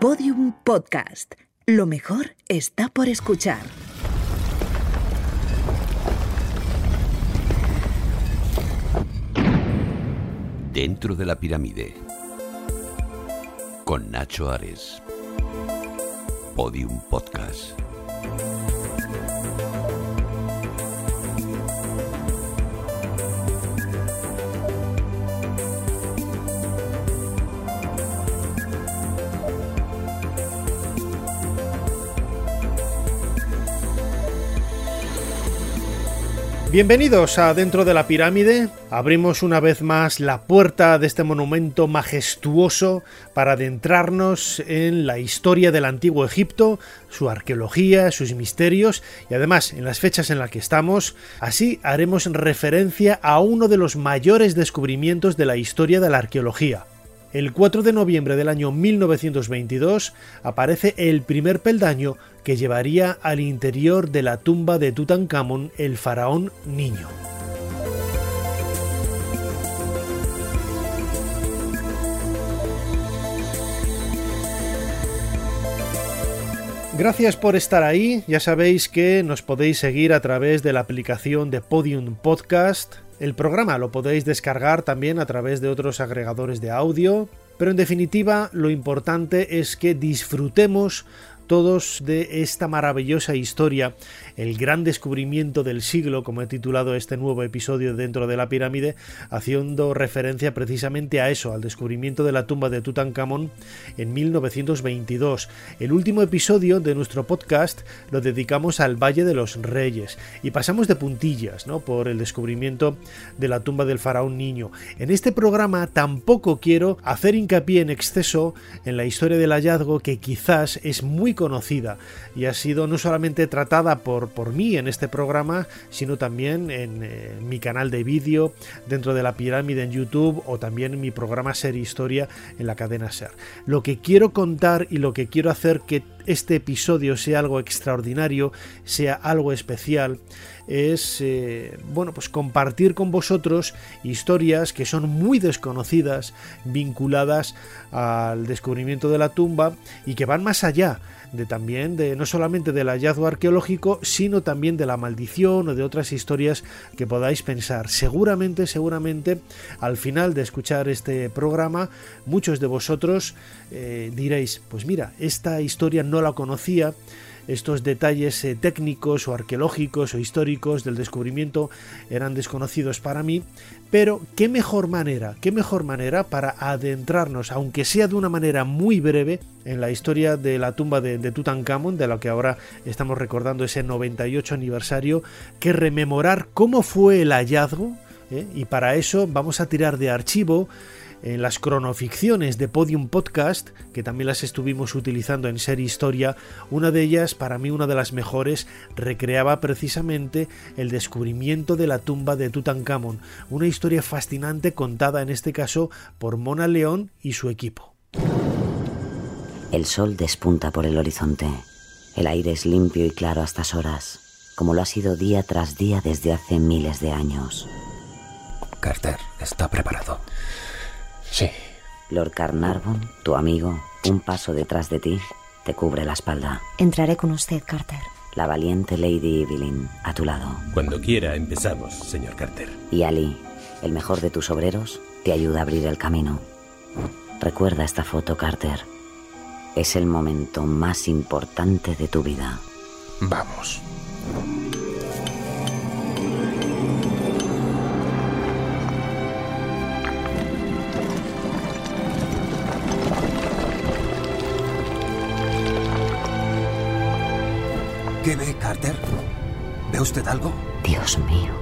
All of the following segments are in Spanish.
Podium Podcast. Lo mejor está por escuchar. Dentro de la pirámide. Con Nacho Ares. Podium Podcast. Bienvenidos a Dentro de la Pirámide. Abrimos una vez más la puerta de este monumento majestuoso para adentrarnos en la historia del antiguo Egipto, su arqueología, sus misterios y además en las fechas en las que estamos. Así haremos referencia a uno de los mayores descubrimientos de la historia de la arqueología. El 4 de noviembre del año 1922 aparece el primer peldaño que llevaría al interior de la tumba de Tutankamón, el faraón niño. Gracias por estar ahí. Ya sabéis que nos podéis seguir a través de la aplicación de Podium Podcast. El programa lo podéis descargar también a través de otros agregadores de audio. Pero en definitiva, lo importante es que disfrutemos todos de esta maravillosa historia, el gran descubrimiento del siglo, como he titulado este nuevo episodio dentro de la pirámide, haciendo referencia precisamente a eso, al descubrimiento de la tumba de Tutankamón en 1922. El último episodio de nuestro podcast lo dedicamos al Valle de los Reyes y pasamos de puntillas, ¿no? por el descubrimiento de la tumba del faraón niño. En este programa tampoco quiero hacer hincapié en exceso en la historia del hallazgo que quizás es muy conocida y ha sido no solamente tratada por, por mí en este programa, sino también en, eh, mi canal de vídeo dentro de la pirámide en YouTube o también en mi programa Ser Historia en la cadena Ser. Lo que quiero contar y lo que quiero hacer que este episodio sea algo extraordinario, sea algo especial, es eh, bueno pues compartir con vosotros historias que son muy desconocidas vinculadas al descubrimiento de la tumba y que van más allá de también de no solamente del hallazgo arqueológico, sino también de la maldición o de otras historias que podáis pensar. Seguramente, seguramente, al final de escuchar este programa, muchos de vosotros eh, diréis, pues mira, esta historia no la conocía, estos detalles eh, técnicos o arqueológicos o históricos del descubrimiento eran desconocidos para mí, pero qué mejor manera, qué mejor manera para adentrarnos, aunque sea de una manera muy breve, en la historia de la tumba de, de Tutankamón, de la que ahora estamos recordando ese 98 aniversario, que rememorar cómo fue el hallazgo, ¿eh? y para eso vamos a tirar de archivo en las cronoficciones de Podium Podcast, que también las estuvimos utilizando en Serie Historia, una de ellas, para mí una de las mejores, recreaba precisamente el descubrimiento de la tumba de Tutankamón, una historia fascinante contada en este caso por Mona León y su equipo. El sol despunta por el horizonte. El aire es limpio y claro a estas horas, como lo ha sido día tras día desde hace miles de años. Carter está preparado. Sí. Lord Carnarvon, tu amigo, un paso detrás de ti, te cubre la espalda. Entraré con usted, Carter. La valiente Lady Evelyn, a tu lado. Cuando quiera empezamos, señor Carter. Y Ali, el mejor de tus obreros, te ayuda a abrir el camino. Recuerda esta foto, Carter. Es el momento más importante de tu vida. Vamos. ¿Qué ve, Carter? ¿Ve usted algo? Dios mío.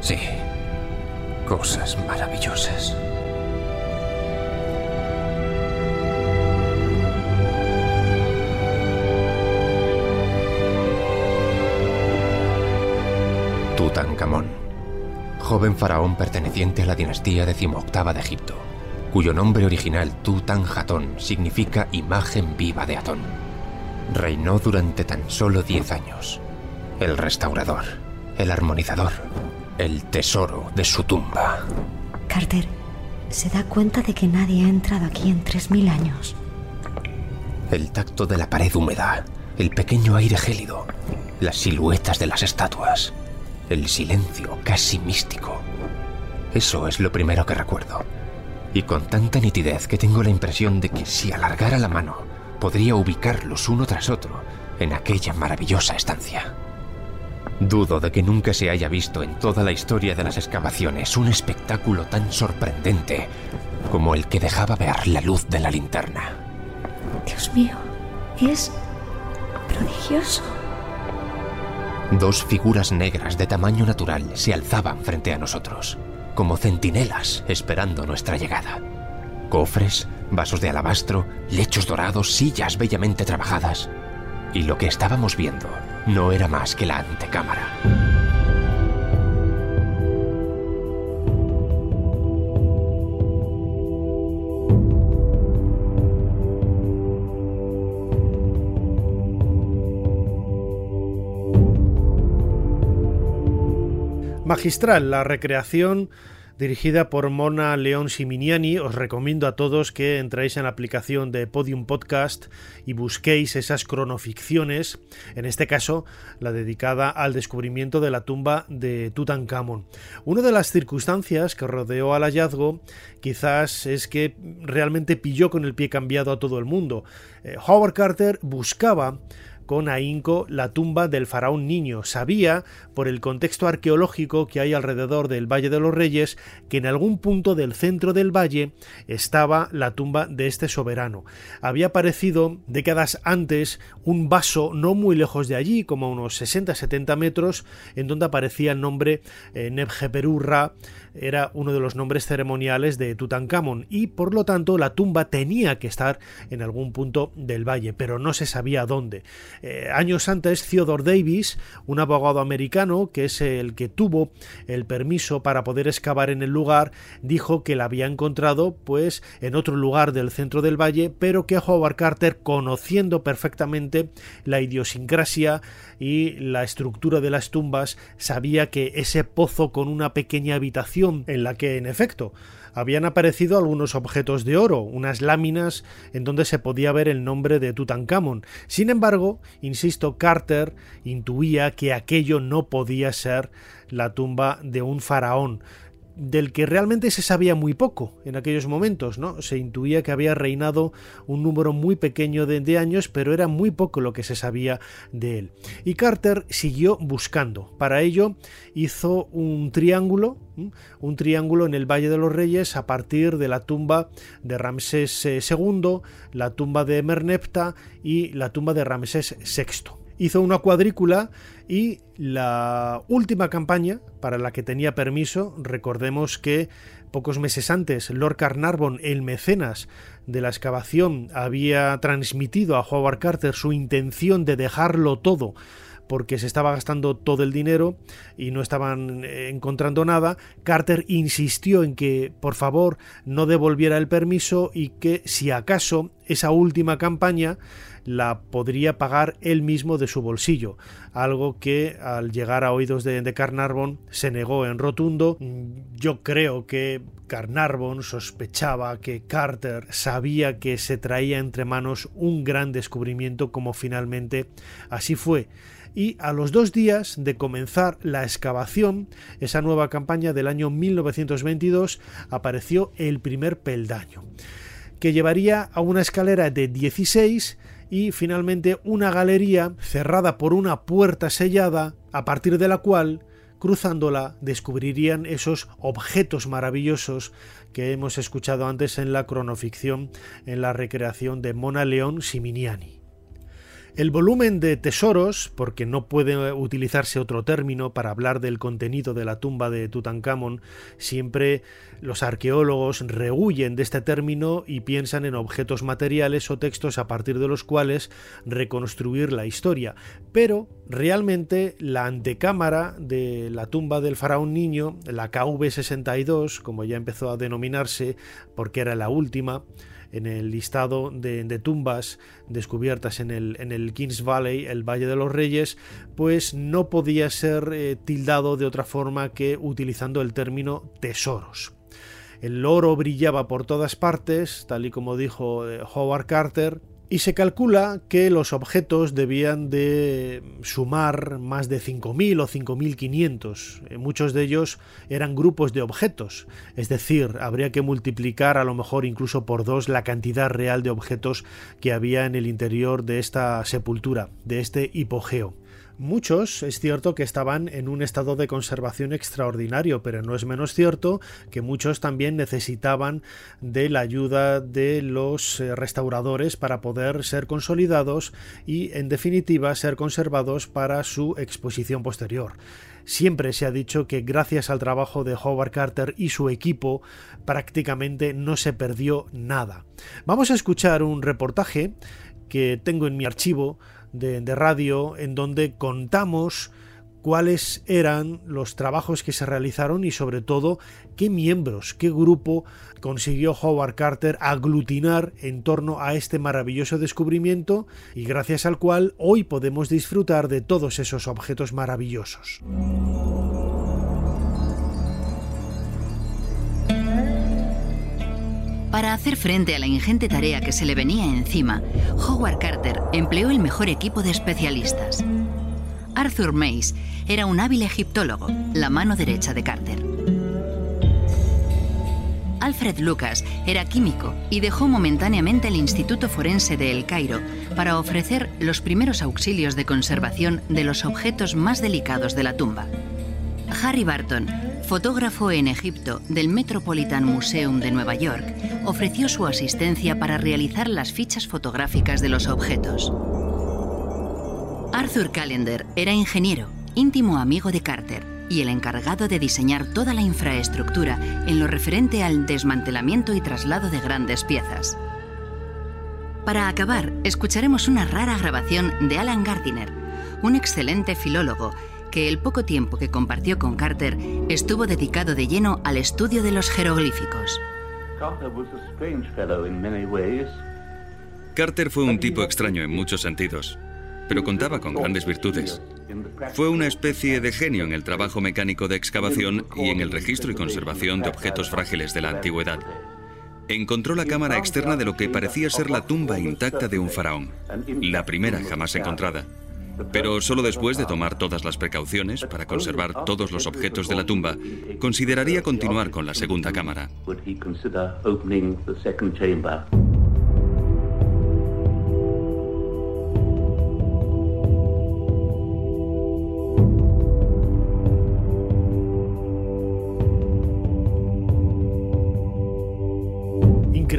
Sí. Cosas maravillosas. Tutankamón, joven faraón perteneciente a la dinastía decimoctava de Egipto, cuyo nombre original Tutanjatón significa imagen viva de Atón. Reinó durante tan solo 10 años. El restaurador, el armonizador, el tesoro de su tumba. Carter, ¿se da cuenta de que nadie ha entrado aquí en 3.000 años? El tacto de la pared húmeda, el pequeño aire gélido, las siluetas de las estatuas, el silencio casi místico. Eso es lo primero que recuerdo. Y con tanta nitidez que tengo la impresión de que si alargara la mano, podría ubicarlos uno tras otro en aquella maravillosa estancia. Dudo de que nunca se haya visto en toda la historia de las excavaciones un espectáculo tan sorprendente como el que dejaba ver la luz de la linterna. Dios mío, es prodigioso. Dos figuras negras de tamaño natural se alzaban frente a nosotros, como centinelas esperando nuestra llegada. Cofres, vasos de alabastro, lechos dorados, sillas bellamente trabajadas. Y lo que estábamos viendo no era más que la antecámara. Magistral la recreación dirigida por Mona León Siminiani. Os recomiendo a todos que entréis en la aplicación de Podium Podcast y busquéis esas cronoficciones, en este caso la dedicada al descubrimiento de la tumba de Tutankamón. Una de las circunstancias que rodeó al hallazgo quizás es que realmente pilló con el pie cambiado a todo el mundo. Eh, Howard Carter buscaba con ahínco la tumba del faraón niño. Sabía, por el contexto arqueológico que hay alrededor del Valle de los Reyes, que en algún punto del centro del valle estaba la tumba de este soberano. Había aparecido décadas antes un vaso no muy lejos de allí, como unos 60-70 metros, en donde aparecía el nombre eh, era uno de los nombres ceremoniales de Tutankamón y por lo tanto la tumba tenía que estar en algún punto del valle, pero no se sabía dónde. Eh, años antes, Theodore Davis, un abogado americano que es el que tuvo el permiso para poder excavar en el lugar, dijo que la había encontrado pues en otro lugar del centro del valle, pero que Howard Carter, conociendo perfectamente la idiosincrasia y la estructura de las tumbas, sabía que ese pozo con una pequeña habitación en la que en efecto habían aparecido algunos objetos de oro, unas láminas en donde se podía ver el nombre de Tutankamón. Sin embargo, insisto, Carter intuía que aquello no podía ser la tumba de un faraón, del que realmente se sabía muy poco en aquellos momentos, ¿no? Se intuía que había reinado un número muy pequeño de, años, pero era muy poco lo que se sabía de él. Y Carter siguió buscando. Para ello hizo un triángulo, un triángulo en el Valle de los Reyes a partir de la tumba de Ramsés II, la tumba de Merneptah y la tumba de Ramsés VI hizo una cuadrícula y la última campaña para la que tenía permiso, recordemos que pocos meses antes Lord Carnarvon, el mecenas de la excavación, había transmitido a Howard Carter su intención de dejarlo todo porque se estaba gastando todo el dinero y no estaban eh, encontrando nada, Carter insistió en que por favor no devolviera el permiso y que si acaso esa última campaña la podría pagar él mismo de su bolsillo, algo que al llegar a oídos de, Carnarvon se negó en rotundo. Yo creo que Carnarvon sospechaba que Carter sabía que se traía entre manos un gran descubrimiento como finalmente así fue y a los dos días de comenzar la excavación, esa nueva campaña del año 1922, apareció el primer peldaño, que llevaría a una escalera de 16 y finalmente una galería cerrada por una puerta sellada, a partir de la cual, cruzándola, descubrirían esos objetos maravillosos que hemos escuchado antes en la cronoficción, en la recreación de Mona León Siminiani. El volumen de tesoros, porque no puede utilizarse otro término para hablar del contenido de la tumba de Tutankamón, siempre los arqueólogos rehuyen de este término y piensan en objetos materiales o textos a partir de los cuales reconstruir la historia. Pero realmente la antecámara de la tumba del faraón niño, la KV62, como ya empezó a denominarse porque era la última, en el listado de, tumbas descubiertas en el, en el, Kings Valley, el Valle de los Reyes, pues no podía ser eh, tildado de otra forma que utilizando el término tesoros. El oro brillaba por todas partes, tal y como dijo eh, Howard Carter, y se calcula que los objetos debían de sumar más de 5.000 o 5.500. Eh, muchos de ellos eran grupos de objetos, es decir, habría que multiplicar a lo mejor incluso por dos la cantidad real de objetos que había en el interior de esta sepultura, de este hipogeo. Muchos es cierto que estaban en un estado de conservación extraordinario, pero no es menos cierto que muchos también necesitaban de la ayuda de los eh, restauradores para poder ser consolidados y en definitiva ser conservados para su exposición posterior. Siempre se ha dicho que gracias al trabajo de Howard Carter y su equipo prácticamente no se perdió nada. Vamos a escuchar un reportaje que tengo en mi archivo de, radio en donde contamos cuáles eran los trabajos que se realizaron y sobre todo qué miembros, qué grupo consiguió Howard Carter aglutinar en torno a este maravilloso descubrimiento y gracias al cual hoy podemos disfrutar de todos esos objetos maravillosos. Para hacer frente a la ingente tarea que se le venía encima, Howard Carter empleó el mejor equipo de especialistas. Arthur Mays era un hábil egiptólogo, la mano derecha de Carter. Alfred Lucas era químico y dejó momentáneamente el Instituto Forense de El Cairo para ofrecer los primeros auxilios de conservación de los objetos más delicados de la tumba. Harry Barton fotógrafo en Egipto del Metropolitan Museum de Nueva York, ofreció su asistencia para realizar las fichas fotográficas de los objetos. Arthur Callender era ingeniero, íntimo amigo de Carter y el encargado de diseñar toda la infraestructura en lo referente al desmantelamiento y traslado de grandes piezas. Para acabar, escucharemos una rara grabación de Alan Gardiner, un excelente filólogo que el poco tiempo que compartió con Carter estuvo dedicado de lleno al estudio de los jeroglíficos. Carter fue un tipo extraño en muchos sentidos, pero contaba con grandes virtudes. Fue una especie de genio en el trabajo mecánico de excavación y en el registro y conservación de objetos frágiles de la antigüedad. Encontró la cámara externa de lo que parecía ser la tumba intacta de un faraón, la primera jamás encontrada pero solo después de tomar todas las precauciones para conservar todos los objetos de la tumba, consideraría continuar con la segunda cámara.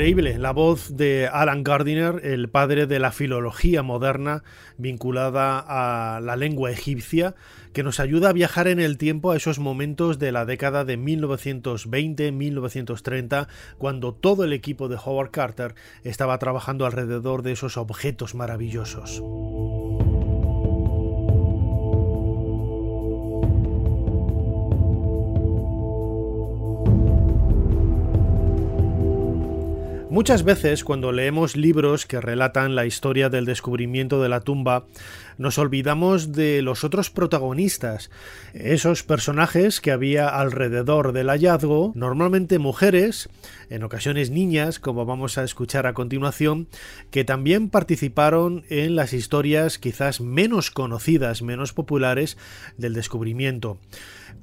Increíble la voz de Alan Gardiner, el padre de la filología moderna vinculada a la lengua egipcia, que nos ayuda a viajar en el tiempo a esos momentos de la década de 1920-1930, cuando todo el equipo de Howard Carter estaba trabajando alrededor de esos objetos maravillosos. Muchas veces cuando leemos libros que relatan la historia del descubrimiento de la tumba, nos olvidamos de los otros protagonistas, esos personajes que había alrededor del hallazgo, normalmente mujeres, en ocasiones niñas, como vamos a escuchar a continuación, que también participaron en las historias quizás menos conocidas, menos populares del descubrimiento.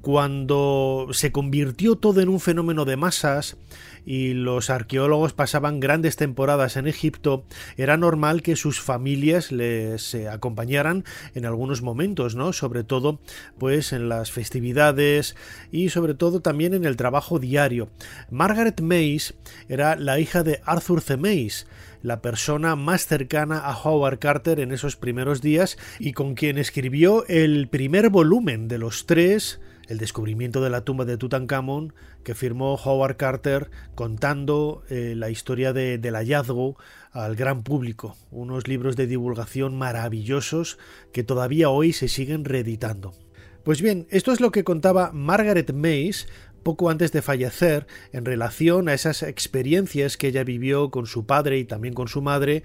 Cuando se convirtió todo en un fenómeno de masas, y los arqueólogos pasaban grandes temporadas en Egipto, era normal que sus familias les eh, en algunos momentos, ¿no? Sobre todo, pues en las festividades y sobre todo también en el trabajo diario. Margaret Mays era la hija de Arthur C. Mays, la persona más cercana a Howard Carter en esos primeros días y con quien escribió el primer volumen de los tres el descubrimiento de la tumba de Tutankamón que firmó Howard Carter contando eh, la historia del hallazgo al gran público. Unos libros de divulgación maravillosos que todavía hoy se siguen reeditando. Pues bien, esto es lo que contaba Margaret Mays poco antes de fallecer en relación a esas experiencias que ella vivió con su padre y también con su madre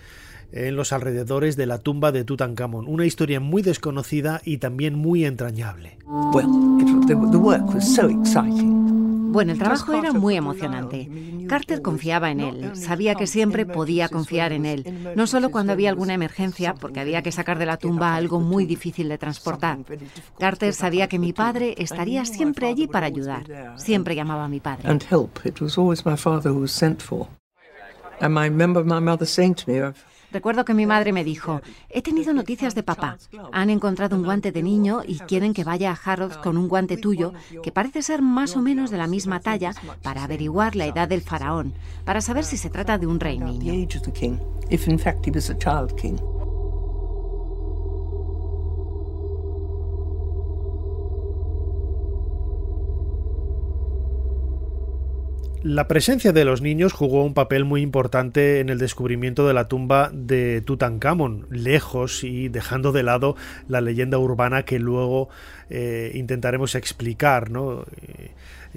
en los alrededores de la tumba de Tutankamón, una historia muy desconocida y también muy entrañable. Well, the work was so exciting. Bueno, el trabajo era muy emocionante. Carter confiaba en él, sabía que siempre podía confiar en él, no solo cuando había alguna emergencia, porque había que sacar de la tumba algo muy difícil de transportar. Carter sabía que mi padre estaría siempre allí para ayudar. Siempre llamaba a mi padre. Recuerdo que mi madre me dijo, he tenido noticias de papá. Han encontrado un guante de niño y quieren que vaya a Harrods con un guante tuyo que parece ser más o menos de la misma talla para averiguar la edad del faraón, para saber si se trata de un rey niño. La presencia de los niños jugó un papel muy importante en el descubrimiento de la tumba de Tutankamón, lejos y dejando de lado la leyenda urbana que luego eh, intentaremos explicar, ¿no?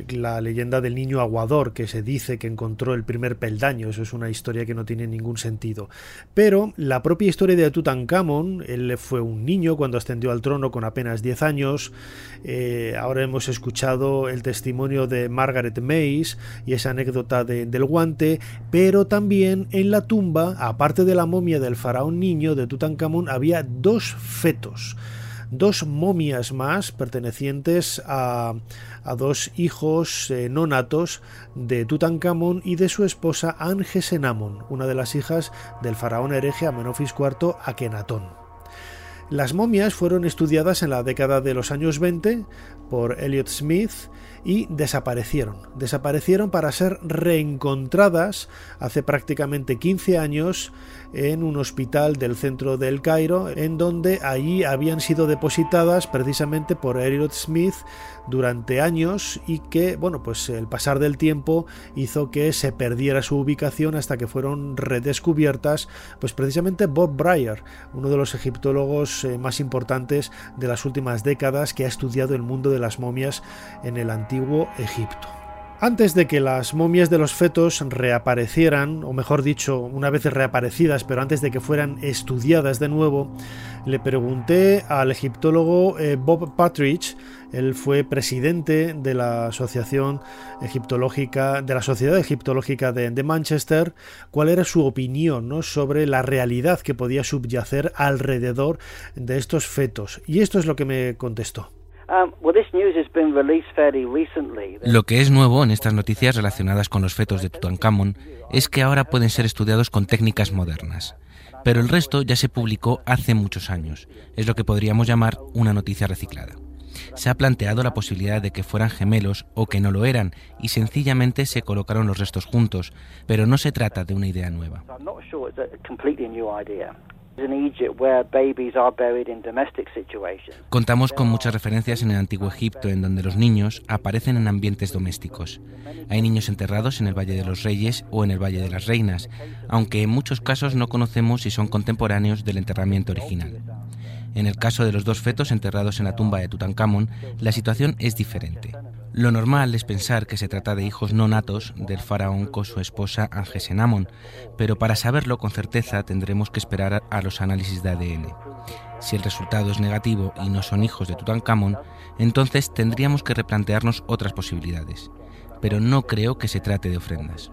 La leyenda del niño aguador que se dice que encontró el primer peldaño, eso es una historia que no tiene ningún sentido. Pero la propia historia de Tutankamón, él fue un niño cuando ascendió al trono con apenas 10 años, eh, ahora hemos escuchado el testimonio de Margaret Mays y esa anécdota del guante, pero también en la tumba, aparte de la momia del faraón niño de Tutankamón, había dos fetos dos momias más pertenecientes a, dos hijos eh, no natos de Tutankamón y de su esposa Angesenamón, una de las hijas del faraón hereje Amenofis IV Akenatón. Las momias fueron estudiadas en la década de los años 20 por Elliot Smith y desaparecieron. Desaparecieron para ser reencontradas hace prácticamente 15 años en un hospital del centro del Cairo, en donde allí habían sido depositadas precisamente por Elliot Smith durante años y que, bueno, pues el pasar del tiempo hizo que se perdiera su ubicación hasta que fueron redescubiertas, pues precisamente Bob Breyer, uno de los egiptólogos eh, más importantes de las últimas décadas que ha estudiado el mundo de las momias en el antiguo Egipto. Antes de que las momias de los fetos reaparecieran, o mejor dicho, una vez reaparecidas, pero antes de que fueran estudiadas de nuevo, le pregunté al egiptólogo eh, Bob Patridge, él fue presidente de la Asociación Egiptológica, de la Sociedad Egiptológica de, Manchester, cuál era su opinión sobre la realidad que podía subyacer alrededor de estos fetos. Y esto es lo que me contestó. Um, Lo que es nuevo en estas noticias relacionadas con los fetos de Tutankamón es que ahora pueden ser estudiados con técnicas modernas. Pero el resto ya se publicó hace muchos años. Es lo que podríamos llamar una noticia reciclada. Se ha planteado la posibilidad de que fueran gemelos o que no lo eran y sencillamente se colocaron los restos juntos, pero no se trata de una idea nueva. Contamos con muchas referencias en el antiguo Egipto en donde los niños aparecen en ambientes domésticos. Hay niños enterrados en el Valle de los Reyes o en el Valle de las Reinas, aunque en muchos casos no conocemos si son contemporáneos del enterramiento original. En el caso de los dos fetos enterrados en la tumba de Tutankamón, la situación es diferente. Lo normal es pensar que se trata de hijos no natos del faraón con su esposa Angesenamon, pero para saberlo con certeza tendremos que esperar a los análisis de ADN. Si el resultado es negativo y no son hijos de Tutankamón, entonces tendríamos que replantearnos otras posibilidades. Pero no creo que se trate de ofrendas.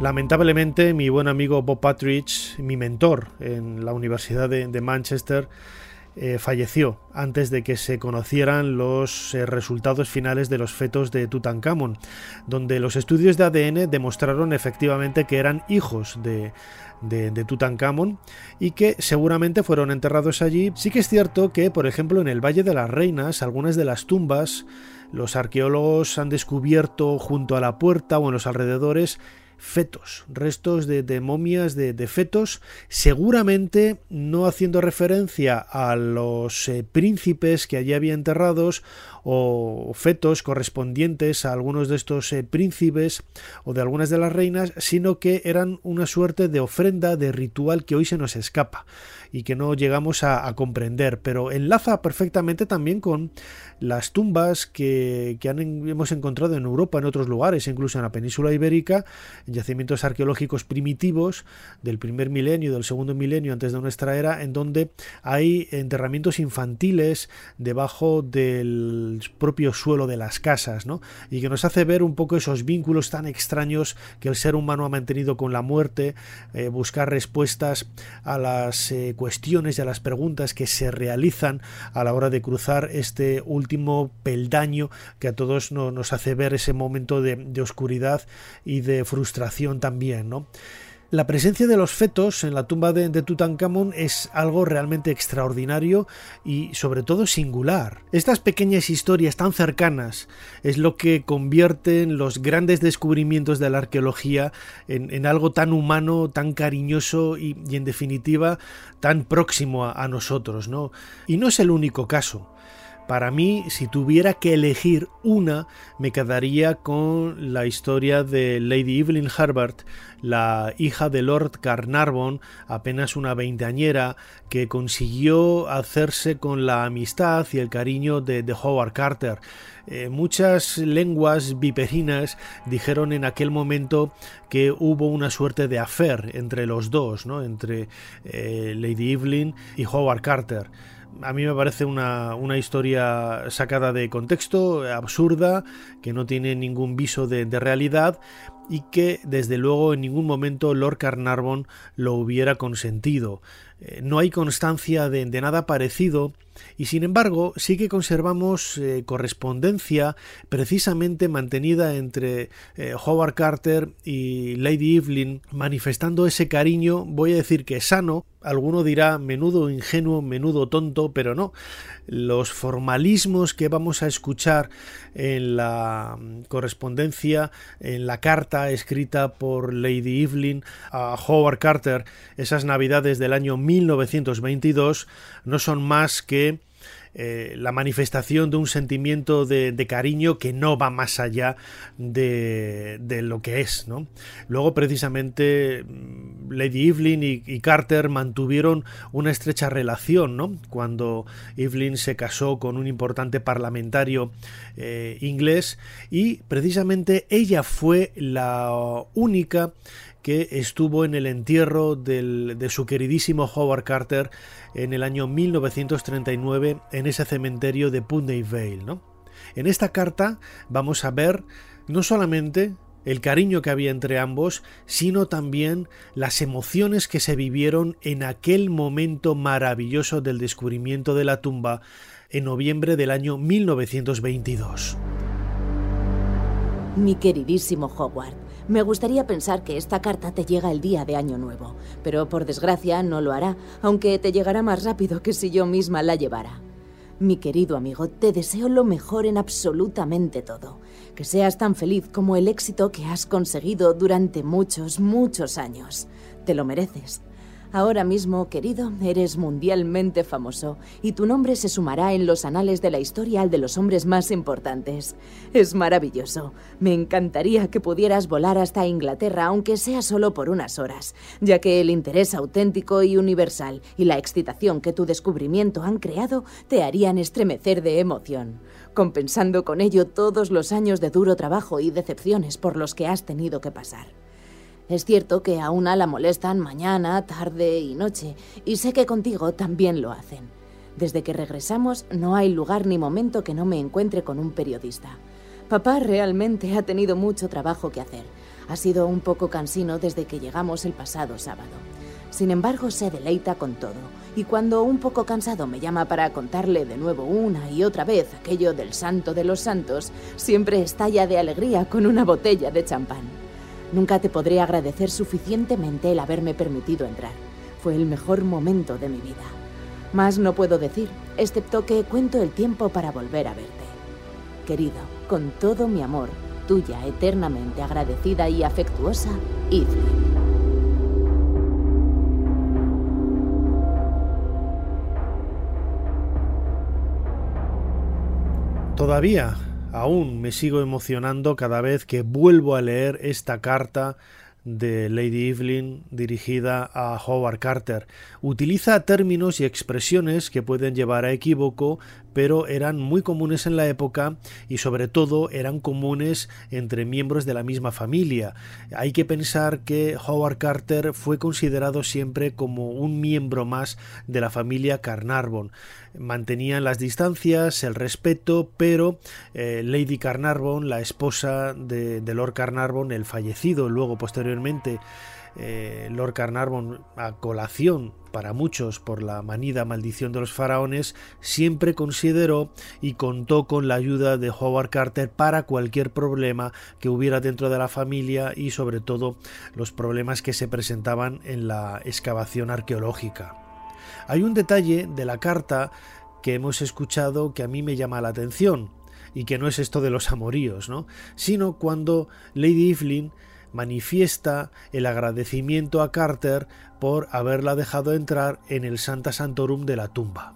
Lamentablemente, mi buen amigo Bob Patridge, mi mentor en la Universidad de, Manchester, eh, falleció antes de que se conocieran los eh, resultados finales de los fetos de Tutankamón, donde los estudios de ADN demostraron efectivamente que eran hijos de, de, de, Tutankamón y que seguramente fueron enterrados allí. Sí que es cierto que, por ejemplo, en el Valle de las Reinas, algunas de las tumbas, los arqueólogos han descubierto junto a la puerta o en los alrededores fetos, restos de, momias de, fetos, seguramente no haciendo referencia a los eh, príncipes que allí había enterrados o fetos correspondientes a algunos de estos eh, príncipes o de algunas de las reinas, sino que eran una suerte de ofrenda, de ritual que hoy se nos escapa y que no llegamos a, comprender, pero enlaza perfectamente también con las tumbas que, hemos encontrado en Europa, en otros lugares, incluso en la península ibérica, en yacimientos arqueológicos primitivos del primer milenio, del segundo milenio antes de nuestra era, en donde hay enterramientos infantiles debajo del propio suelo de las casas, ¿no? y que nos hace ver un poco esos vínculos tan extraños que el ser humano ha mantenido con la muerte, eh, buscar respuestas a las eh, cuestiones y a las preguntas que se realizan a la hora de cruzar este último peldaño que a todos nos hace ver ese momento de, de oscuridad y de frustración también, ¿no? La presencia de los fetos en la tumba de, Tutankamón es algo realmente extraordinario y sobre todo singular. Estas pequeñas historias tan cercanas es lo que convierten los grandes descubrimientos de la arqueología en, algo tan humano, tan cariñoso y, en definitiva tan próximo a, nosotros. ¿no? Y no es el único caso. Para mí, si tuviera que elegir una, me quedaría con la historia de Lady Evelyn Herbert, la hija de Lord Carnarvon, apenas una veinteañera, que consiguió hacerse con la amistad y el cariño de, Howard Carter. Eh, muchas lenguas viperinas dijeron en aquel momento que hubo una suerte de affair entre los dos, ¿no? entre eh, Lady Evelyn y Howard Carter a mí me parece una, historia sacada de contexto, absurda, que no tiene ningún viso de, de, realidad y que desde luego en ningún momento Lord Carnarvon lo hubiera consentido. Eh, no hay constancia de, nada parecido y sin embargo sí que conservamos eh, correspondencia precisamente mantenida entre eh, Howard Carter y Lady Evelyn manifestando ese cariño, voy a decir que sano, alguno dirá menudo ingenuo, menudo tonto, pero no. Los formalismos que vamos a escuchar en la mm, correspondencia, en la carta escrita por Lady Evelyn a Howard Carter, esas navidades del año 1922, no son más que eh, la manifestación de un sentimiento de, cariño que no va más allá de, lo que es. ¿no? Luego, precisamente, mm, Lady Evelyn y, Carter mantuvieron una estrecha relación ¿no? cuando Evelyn se casó con un importante parlamentario eh, inglés y precisamente ella fue la única que estuvo en el entierro de su queridísimo Howard Carter en el año 1939 en ese cementerio de Putney Vale. ¿no? En esta carta vamos a ver no solamente el cariño que había entre ambos, sino también las emociones que se vivieron en aquel momento maravilloso del descubrimiento de la tumba en noviembre del año 1922. Mi queridísimo Howard, me gustaría pensar que esta carta te llega el día de Año Nuevo, pero por desgracia no lo hará, aunque te llegará más rápido que si yo misma la llevara. Mi querido amigo, te deseo lo mejor en absolutamente todo. Que seas tan feliz como el éxito que has conseguido durante muchos, muchos años. Te lo mereces. Ahora mismo, querido, eres mundialmente famoso y tu nombre se sumará en los anales de la historia al de los hombres más importantes. Es maravilloso. Me encantaría que pudieras volar hasta Inglaterra, aunque sea solo por unas horas, ya que el interés auténtico y universal y la excitación que tu descubrimiento han creado te harían estremecer de emoción, compensando con ello todos los años de duro trabajo y decepciones por los que has tenido que pasar. Es cierto que a una la molestan mañana, tarde y noche, y sé que contigo también lo hacen. Desde que regresamos no hay lugar ni momento que no me encuentre con un periodista. Papá realmente ha tenido mucho trabajo que hacer. Ha sido un poco cansino desde que llegamos el pasado sábado. Sin embargo, se deleita con todo, y cuando un poco cansado me llama para contarle de nuevo una y otra vez aquello del santo de los santos, siempre estalla de alegría con una botella de champán. Nunca te podré agradecer suficientemente el haberme permitido entrar. Fue el mejor momento de mi vida. Más no puedo decir, excepto que cuento el tiempo para volver a verte. Querido, con todo mi amor, tuya eternamente agradecida y afectuosa, Evelyn. Todavía, aún me sigo emocionando cada vez que vuelvo a leer esta carta de Lady Evelyn dirigida a Howard Carter. Utiliza términos y expresiones que pueden llevar a equívoco, pero eran muy comunes en la época y sobre todo eran comunes entre miembros de la misma familia. Hay que pensar que Howard Carter fue considerado siempre como un miembro más de la familia Carnarvon. Mantenían las distancias, el respeto, pero eh, Lady Carnarvon, la esposa de, de Lord Carnarvon, el fallecido luego posteriormente eh, Lord Carnarvon a colación para muchos por la manida maldición de los faraones, siempre consideró y contó con la ayuda de Howard Carter para cualquier problema que hubiera dentro de la familia y sobre todo los problemas que se presentaban en la excavación arqueológica. Hay un detalle de la carta que hemos escuchado que a mí me llama la atención y que no es esto de los amoríos, ¿no? sino cuando Lady Evelyn manifiesta el agradecimiento a Carter por haberla dejado entrar en el Santa Santorum de la tumba.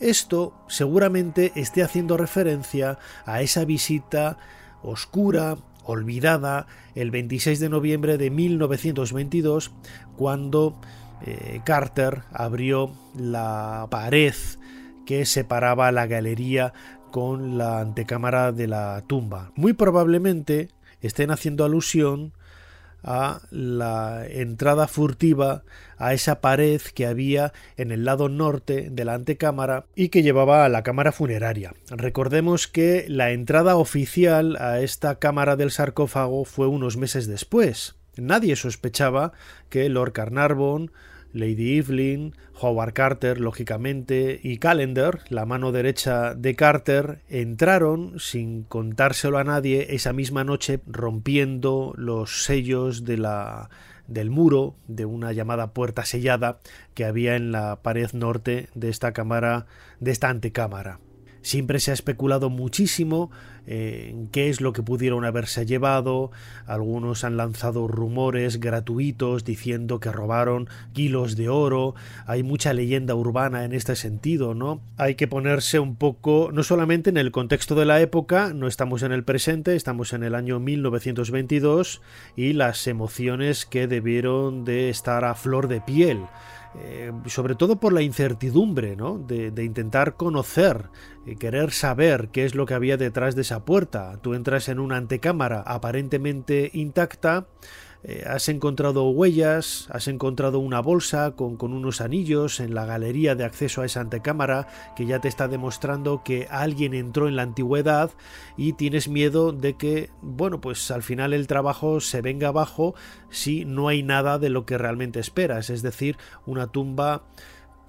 Esto seguramente esté haciendo referencia a esa visita oscura, olvidada, el 26 de noviembre de 1922, cuando eh, Carter abrió la pared que separaba la galería con la antecámara de la tumba. Muy probablemente estén haciendo alusión a la entrada furtiva a esa pared que había en el lado norte de la antecámara y que llevaba a la cámara funeraria. Recordemos que la entrada oficial a esta cámara del sarcófago fue unos meses después. Nadie sospechaba que Lord Carnarvon Lady Evelyn, Howard Carter, lógicamente, y Calendar, la mano derecha de Carter, entraron sin contárselo a nadie esa misma noche rompiendo los sellos de la del muro de una llamada puerta sellada que había en la pared norte de esta cámara de esta antecámara. Siempre se ha especulado muchísimo eh, en qué es lo que pudieron haberse llevado. Algunos han lanzado rumores gratuitos diciendo que robaron kilos de oro. Hay mucha leyenda urbana en este sentido, ¿no? Hay que ponerse un poco, no solamente en el contexto de la época, no estamos en el presente, estamos en el año 1922 y las emociones que debieron de estar a flor de piel. Eh, sobre todo por la incertidumbre, ¿no? De, intentar conocer, y querer saber qué es lo que había detrás de esa puerta. Tú entras en una antecámara aparentemente intacta eh, has encontrado huellas, has encontrado una bolsa con, con, unos anillos en la galería de acceso a esa antecámara que ya te está demostrando que alguien entró en la antigüedad y tienes miedo de que, bueno, pues al final el trabajo se venga abajo si no hay nada de lo que realmente esperas, es decir, una tumba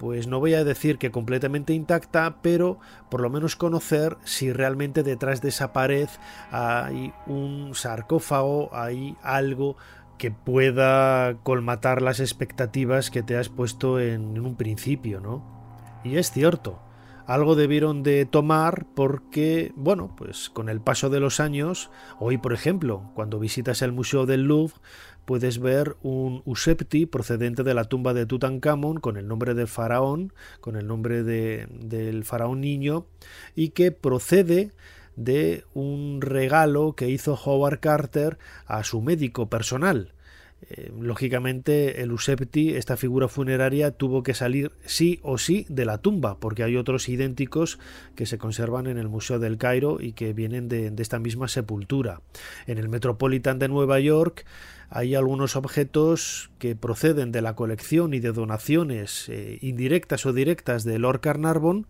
pues no voy a decir que completamente intacta, pero por lo menos conocer si realmente detrás de esa pared hay un sarcófago, hay algo que pueda colmatar las expectativas que te has puesto en, un principio, ¿no? Y es cierto, algo debieron de tomar porque, bueno, pues con el paso de los años, hoy por ejemplo, cuando visitas el Museo del Louvre, puedes ver un Usepti procedente de la tumba de Tutankamón con el nombre de faraón, con el nombre de, del faraón niño, y que procede de un regalo que hizo Howard Carter a su médico personal. Eh, lógicamente, el Usepti, esta figura funeraria, tuvo que salir sí o sí de la tumba, porque hay otros idénticos que se conservan en el Museo del Cairo y que vienen de, esta misma sepultura. En el Metropolitan de Nueva York hay algunos objetos que proceden de la colección y de donaciones eh, indirectas o directas de Lord Carnarvon,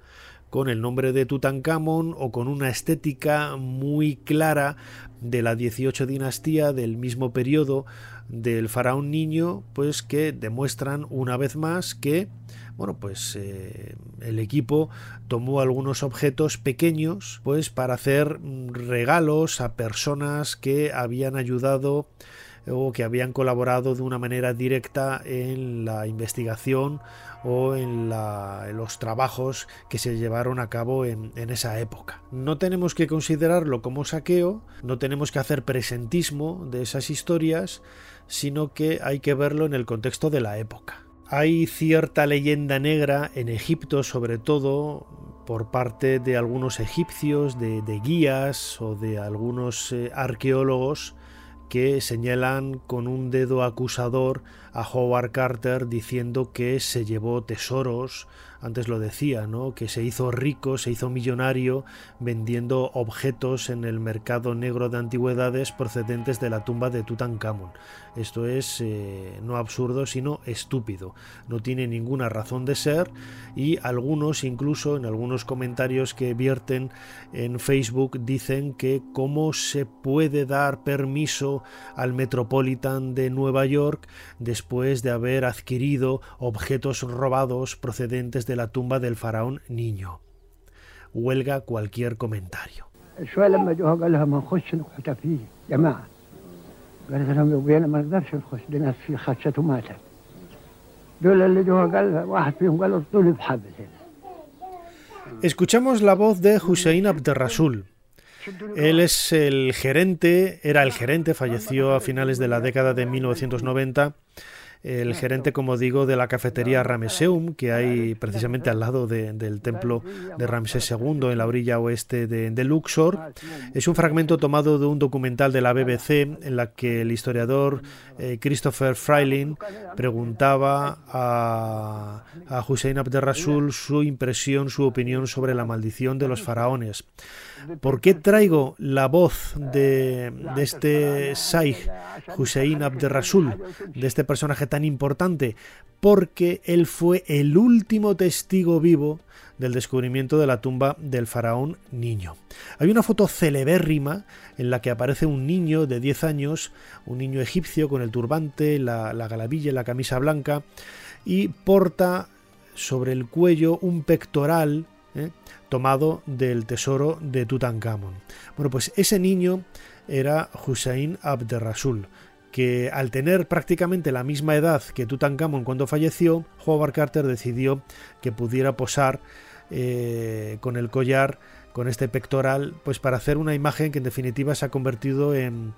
con el nombre de Tutankamón o con una estética muy clara de la 18 dinastía del mismo periodo del faraón niño, pues que demuestran una vez más que bueno, pues eh, el equipo tomó algunos objetos pequeños, pues para hacer regalos a personas que habían ayudado o que habían colaborado de una manera directa en la investigación o en, los trabajos que se llevaron a cabo en, esa época. No tenemos que considerarlo como saqueo, no tenemos que hacer presentismo de esas historias, sino que hay que verlo en el contexto de la época. Hay cierta leyenda negra en Egipto sobre todo por parte de algunos egipcios, de, guías o de algunos eh, arqueólogos que señalan con un dedo acusador a Howard Carter diciendo que se llevó tesoros, antes lo decía, ¿no? que se hizo rico, se hizo millonario vendiendo objetos en el mercado negro de antigüedades procedentes de la tumba de Tutankamón. Esto es eh, no absurdo, sino estúpido. No tiene ninguna razón de ser y algunos, incluso en algunos comentarios que vierten en Facebook, dicen que cómo se puede dar permiso al Metropolitan de Nueva York después de haber adquirido objetos robados procedentes de la tumba del faraón niño. Huelga cualquier comentario. Escuchamos la voz de Hussein Abderrasul. Él es el gerente, era el gerente, falleció a finales de la década de 1990 el gerente, como digo, de la cafetería Rameseum, que hay precisamente al lado del templo de Ramsés II, en la orilla oeste de, Luxor. Es un fragmento tomado de un documental de la BBC en la que el historiador eh, Christopher Freiling preguntaba a, a Hussein Abderrasul su impresión, su opinión sobre la maldición de los faraones. ¿Por qué traigo la voz de, este Saig Hussein Abderrasul, de este personaje tan importante? Porque él fue el último testigo vivo del descubrimiento de la tumba del faraón niño. Hay una foto celebérrima en la que aparece un niño de 10 años, un niño egipcio con el turbante, la, la galavilla y la camisa blanca, y porta sobre el cuello un pectoral ¿eh? tomado del tesoro de Tutankamón. Bueno, pues ese niño era Hussein Abderrasul, que al tener prácticamente la misma edad que Tutankamón cuando falleció, Howard Carter decidió que pudiera posar eh, con el collar con este pectoral, pues para hacer una imagen que en definitiva se ha convertido en,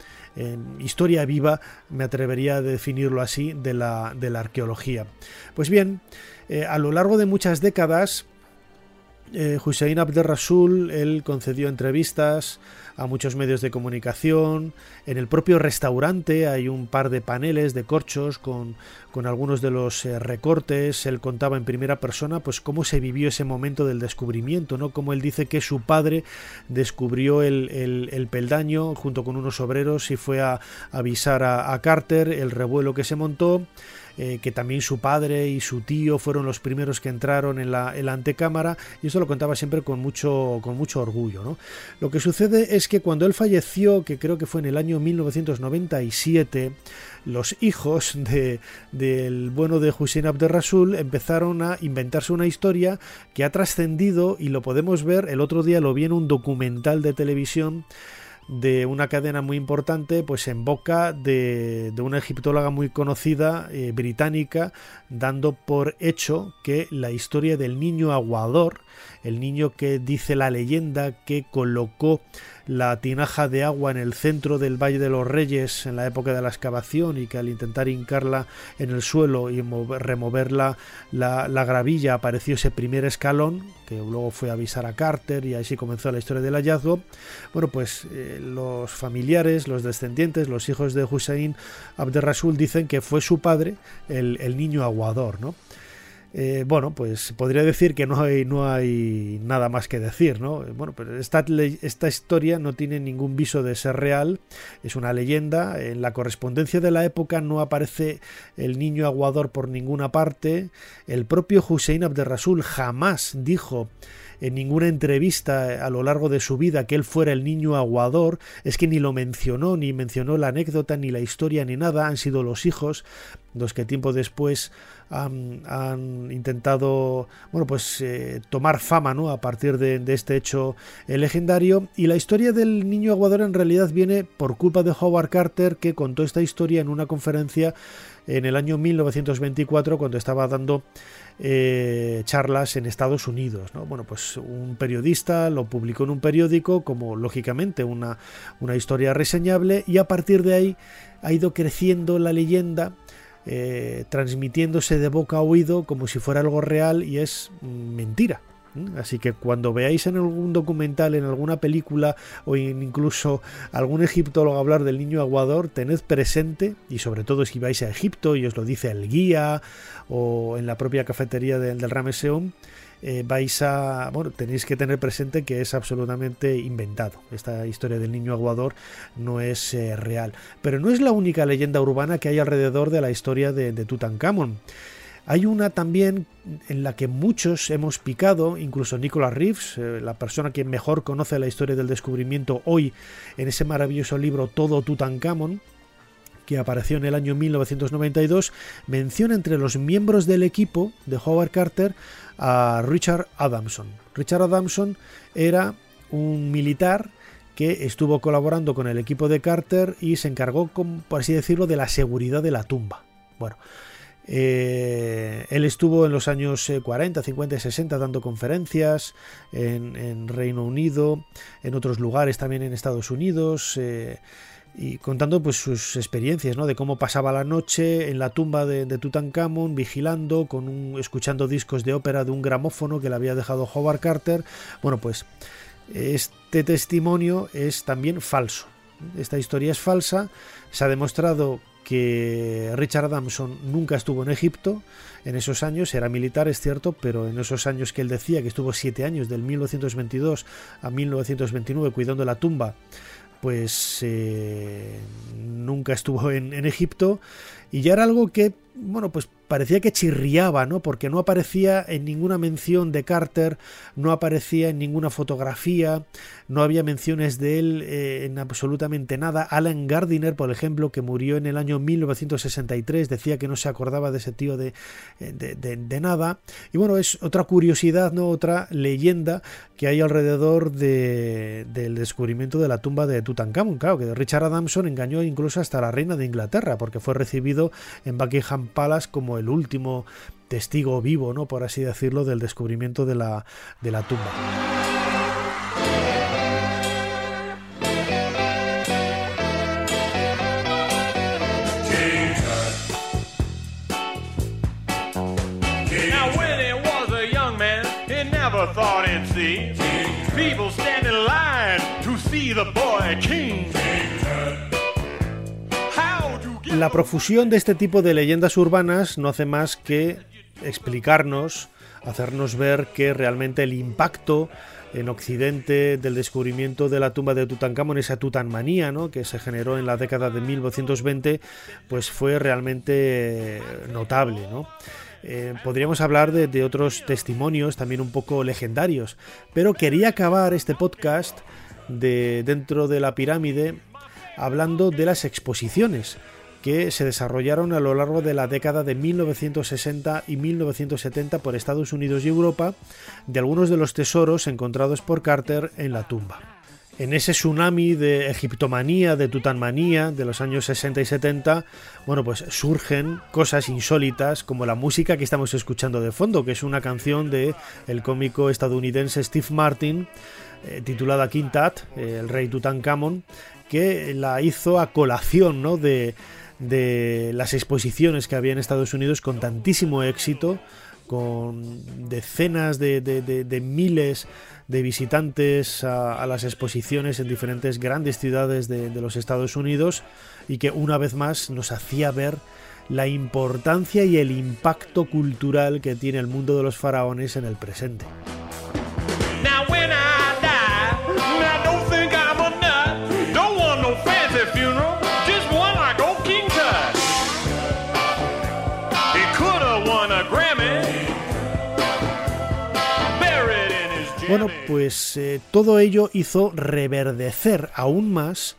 historia viva, me atrevería a definirlo así, de la, arqueología. Pues bien, eh, a lo largo de muchas décadas, eh, Hussein Abderrasul, él concedió entrevistas a muchos medios de comunicación. En el propio restaurante hay un par de paneles de corchos con, con algunos de los eh, recortes. Él contaba en primera persona pues cómo se vivió ese momento del descubrimiento, ¿no? Como él dice que su padre descubrió el, el, peldaño junto con unos obreros y fue a, avisar a Carter el revuelo que se montó. Eh, que también su padre y su tío fueron los primeros que entraron en la, antecámara, y eso lo contaba siempre con mucho, con mucho orgullo. Lo que sucede es que cuando él falleció, que creo que fue en el año 1997, los hijos de, del bueno de Hussein Abderrasul empezaron a inventarse una historia que ha trascendido y lo podemos ver, el otro día lo vi en un documental de televisión de una cadena muy importante, pues en boca de, una egiptóloga muy conocida, eh, británica, dando por hecho que la historia del niño aguador, el niño que dice la leyenda que colocó la tinaja de agua en el centro del Valle de los Reyes en la época de la excavación y que al intentar hincarla en el suelo y remover la, la, gravilla apareció ese primer escalón que luego fue a avisar a Carter y así comenzó la historia del hallazgo. Bueno, pues eh, los familiares, los descendientes, los hijos de Hussein Abderrasul dicen que fue su padre el, el niño aguador, ¿no? Eh, bueno, pues podría decir que no hay, no hay nada más que decir, ¿no? Bueno, pero esta, esta historia no tiene ningún viso de ser real, es una leyenda, en la correspondencia de la época no aparece el niño aguador por ninguna parte, el propio Hussein Abderrasul jamás dijo en ninguna entrevista a lo largo de su vida que él fuera el niño aguador, es que ni lo mencionó, ni mencionó la anécdota, ni la historia, ni nada, han sido los hijos los que tiempo después han, intentado bueno pues eh, tomar fama ¿no? a partir de, este hecho eh, legendario y la historia del niño aguador en realidad viene por culpa de Howard Carter que contó esta historia en una conferencia en el año 1924 cuando estaba dando eh, charlas en Estados Unidos. ¿no? Bueno, pues un periodista lo publicó en un periódico como lógicamente una, una historia reseñable y a partir de ahí ha ido creciendo la leyenda eh, transmitiéndose de boca a oído como si fuera algo real y es mentira. Así que cuando veáis en algún documental, en alguna película o incluso algún egiptólogo hablar del niño aguador, tened presente, y sobre todo si vais a Egipto y os lo dice el guía o en la propia cafetería del, del Rameseum, eh, vais a, bueno, tenéis que tener presente que es absolutamente inventado. Esta historia del niño aguador no es eh, real. Pero no es la única leyenda urbana que hay alrededor de la historia de, de Tutankamón. Hay una también en la que muchos hemos picado, incluso Nicholas Reeves, eh, la persona que mejor conoce la historia del descubrimiento hoy en ese maravilloso libro Todo Tutankamón, que apareció en el año 1992, menciona entre los miembros del equipo de Howard Carter a Richard Adamson. Richard Adamson era un militar que estuvo colaborando con el equipo de Carter y se encargó, por así decirlo, de la seguridad de la tumba. Bueno, eh, él estuvo en los años 40, 50 y 60 dando conferencias en, Reino Unido, en otros lugares también en Estados Unidos. Eh, y contando pues sus experiencias, ¿no? De cómo pasaba la noche en la tumba de, de Tutankamón, vigilando, con un, escuchando discos de ópera de un gramófono que le había dejado Howard Carter. Bueno, pues este testimonio es también falso. Esta historia es falsa. Se ha demostrado que Richard Adamson nunca estuvo en Egipto en esos años, era militar, es cierto, pero en esos años que él decía que estuvo siete años, del 1922 a 1929, cuidando la tumba pues eh, nunca estuvo en, en, Egipto. Y ya era algo que, bueno, pues parecía que chirriaba, ¿no? Porque no aparecía en ninguna mención de Carter, no aparecía en ninguna fotografía, no había menciones de él eh, en absolutamente nada. Alan Gardiner, por ejemplo, que murió en el año 1963, decía que no se acordaba de ese tío de, de, de, nada. Y bueno, es otra curiosidad, ¿no? Otra leyenda que hay alrededor del descubrimiento de la tumba de Tutankamón. Claro, que Richard Adamson engañó incluso hasta la reina de Inglaterra, porque fue recibido en Buckingham Palace como el último testigo vivo, ¿no? por así decirlo, del descubrimiento de la, de la tumba. La profusión de este tipo de leyendas urbanas no hace más que explicarnos, hacernos ver que realmente el impacto en Occidente del descubrimiento de la tumba de Tutankamón, esa tutanmanía ¿no? que se generó en la década de 1920, pues fue realmente notable. ¿no? Eh, podríamos hablar de, de otros testimonios también un poco legendarios, pero quería acabar este podcast de dentro de la pirámide hablando de las exposiciones que se desarrollaron a lo largo de la década de 1960 y 1970 por Estados Unidos y Europa de algunos de los tesoros encontrados por Carter en la tumba. En ese tsunami de egiptomanía, de tutanmanía de los años 60 y 70, bueno, pues surgen cosas insólitas como la música que estamos escuchando de fondo, que es una canción de el cómico estadounidense Steve Martin, eh, titulada Quintat, eh, el rey Tutankamón, que la hizo a colación, ¿no? de de las exposiciones que había en Estados Unidos con tantísimo éxito, con decenas de, miles de visitantes a, las exposiciones en diferentes grandes ciudades de, de los Estados Unidos y que una vez más nos hacía ver la importancia y el impacto cultural que tiene el mundo de los faraones en el presente. Bueno, pues eh, todo ello hizo reverdecer aún más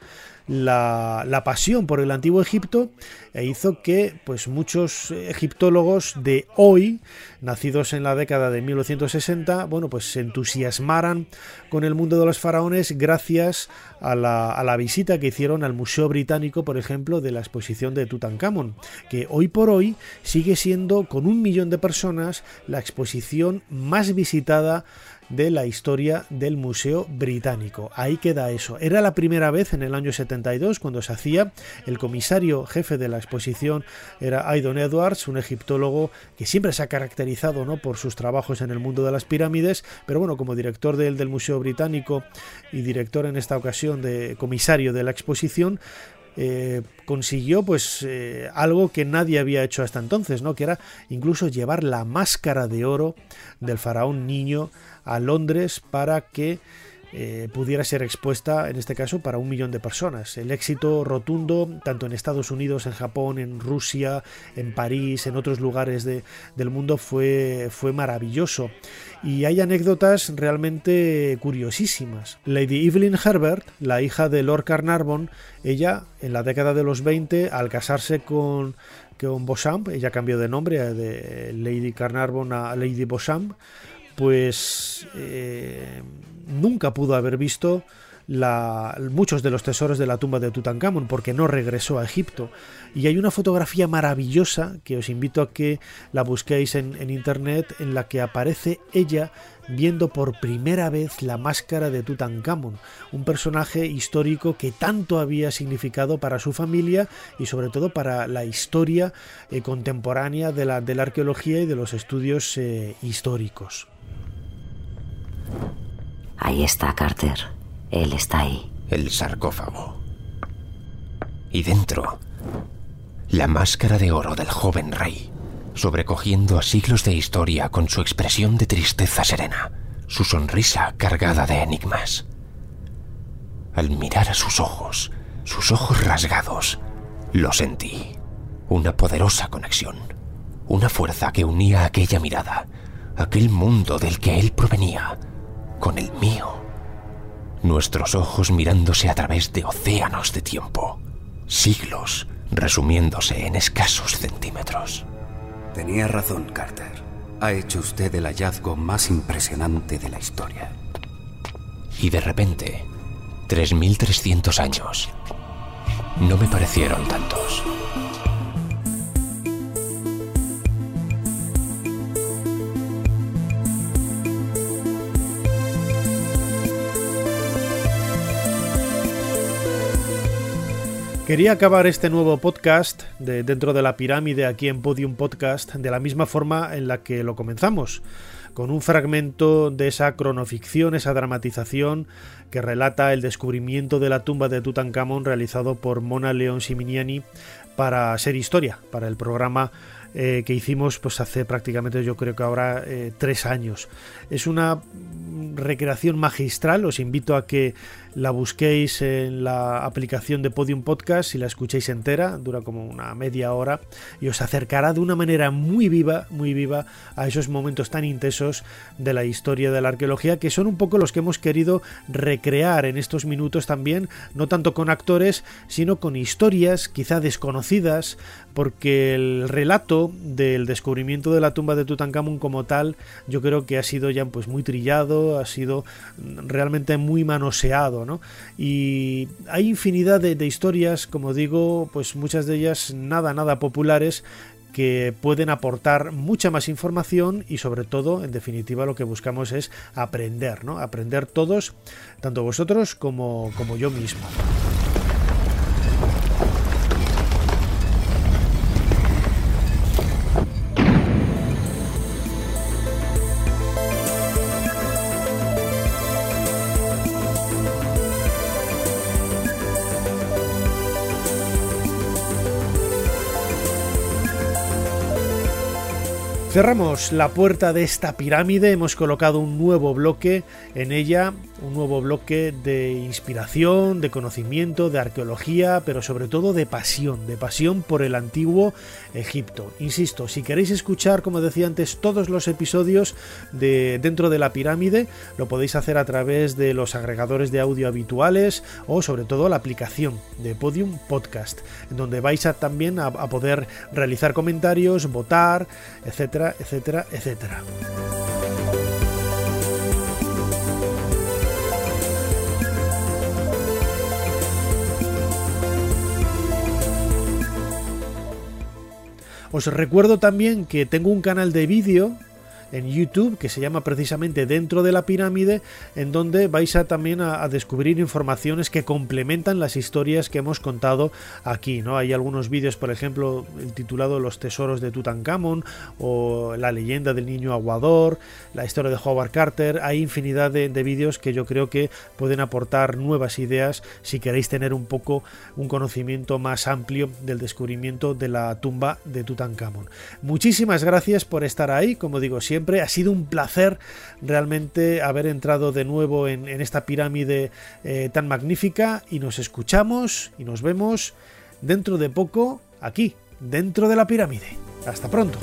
la, la, pasión por el antiguo Egipto e hizo que pues muchos egiptólogos de hoy, nacidos en la década de 1960, bueno, pues se entusiasmaran con el mundo de los faraones gracias a la, a la visita que hicieron al Museo Británico, por ejemplo, de la exposición de Tutankamón, que hoy por hoy sigue siendo con un millón de personas la exposición más visitada de la historia del Museo Británico. Ahí queda eso. Era la primera vez en el año 72 cuando se hacía. El comisario jefe de la exposición era Aydon Edwards, un egiptólogo que siempre se ha caracterizado ¿no? por sus trabajos en el mundo de las pirámides, pero bueno, como director del, del Museo Británico y director en esta ocasión de comisario de la exposición, eh, consiguió pues eh, algo que nadie había hecho hasta entonces, ¿no? Que era incluso llevar la máscara de oro del faraón niño a Londres para que eh, pudiera ser expuesta, en este caso, para un millón de personas. El éxito rotundo, tanto en Estados Unidos, en Japón, en Rusia, en París, en otros lugares del mundo, fue, fue maravilloso. Y hay anécdotas realmente curiosísimas. Lady Evelyn Herbert, la hija de Lord Carnarvon, ella, en la década de los 20, al casarse con con Beauchamp, ella cambió de nombre de Lady Carnarvon a Lady Beauchamp, pues eh, nunca pudo haber visto muchos de los tesoros de la tumba de Tutankamón porque no regresó a Egipto. Y hay una fotografía maravillosa que os invito a que la busquéis en, internet en la que aparece ella viendo por primera vez la máscara de Tutankamón, un personaje histórico que tanto había significado para su familia y sobre todo para la historia eh, contemporánea de la, de la, arqueología y de los estudios eh, históricos. Ahí está Carter. Él está ahí. El sarcófago. Y dentro, la máscara de oro del joven rey, sobrecogiendo a siglos de historia con su expresión de tristeza serena, su sonrisa cargada de enigmas. Al mirar a sus ojos, sus ojos rasgados, lo sentí. Una poderosa conexión, una fuerza que unía aquella mirada, aquel mundo del que él provenía, con el mío. Nuestros ojos mirándose a través de océanos de tiempo, siglos resumiéndose en escasos centímetros. Tenía razón, Carter. Ha hecho usted el hallazgo más impresionante de la historia. Y de repente, 3.300 años no me parecieron tantos. Quería acabar este nuevo podcast de dentro de la pirámide aquí en Podium Podcast de la misma forma en la que lo comenzamos, con un fragmento de esa cronoficción, esa dramatización que relata el descubrimiento de la tumba de Tutankamón realizado por Mona León Siminiani para ser historia, para el programa eh, que hicimos pues hace prácticamente yo creo que ahora eh, tres años. Es una recreación magistral, os invito a que la busquéis en la aplicación de Podium Podcast y la escuchéis entera, dura como una media hora y os acercará de una manera muy viva, muy viva a esos momentos tan intensos de la historia de la arqueología que son un poco los que hemos querido recrear en estos minutos también, no tanto con actores, sino con historias quizá desconocidas, porque el relato del descubrimiento de la tumba de Tutankamón como tal, yo creo que ha sido ya pues muy trillado, ha sido realmente muy manoseado y hay infinidad de, historias, como digo, pues muchas de ellas nada, nada populares que pueden aportar mucha más información y sobre todo, en definitiva, lo que buscamos es aprender, ¿no? Aprender todos, tanto vosotros como, como yo mismo. Cerramos la puerta de esta pirámide, hemos colocado un nuevo bloque en ella, un nuevo bloque de inspiración, de conocimiento, de arqueología, pero sobre todo de pasión, de pasión por el antiguo Egipto. Insisto, si queréis escuchar, como decía antes, todos los episodios de dentro de la pirámide, lo podéis hacer a través de los agregadores de audio habituales o sobre todo la aplicación de Podium Podcast, en donde vais a, también a poder realizar comentarios, votar, etcétera etcétera, etcétera, Os recuerdo también que tengo un canal de vídeo en YouTube que se llama precisamente Dentro de la pirámide, en donde vais a también a, descubrir informaciones que complementan las historias que hemos contado aquí. ¿no? Hay algunos vídeos, por ejemplo, titulado Los tesoros de Tutankamón o La leyenda del niño aguador, la historia de Howard Carter. Hay infinidad de, de vídeos que yo creo que pueden aportar nuevas ideas si queréis tener un poco un conocimiento más amplio del descubrimiento de la tumba de Tutankamón. Muchísimas gracias por estar ahí, como digo siempre, ha sido un placer realmente haber entrado de nuevo en, esta pirámide eh, tan magnífica y nos escuchamos y nos vemos dentro de poco aquí, dentro de la pirámide. Hasta pronto.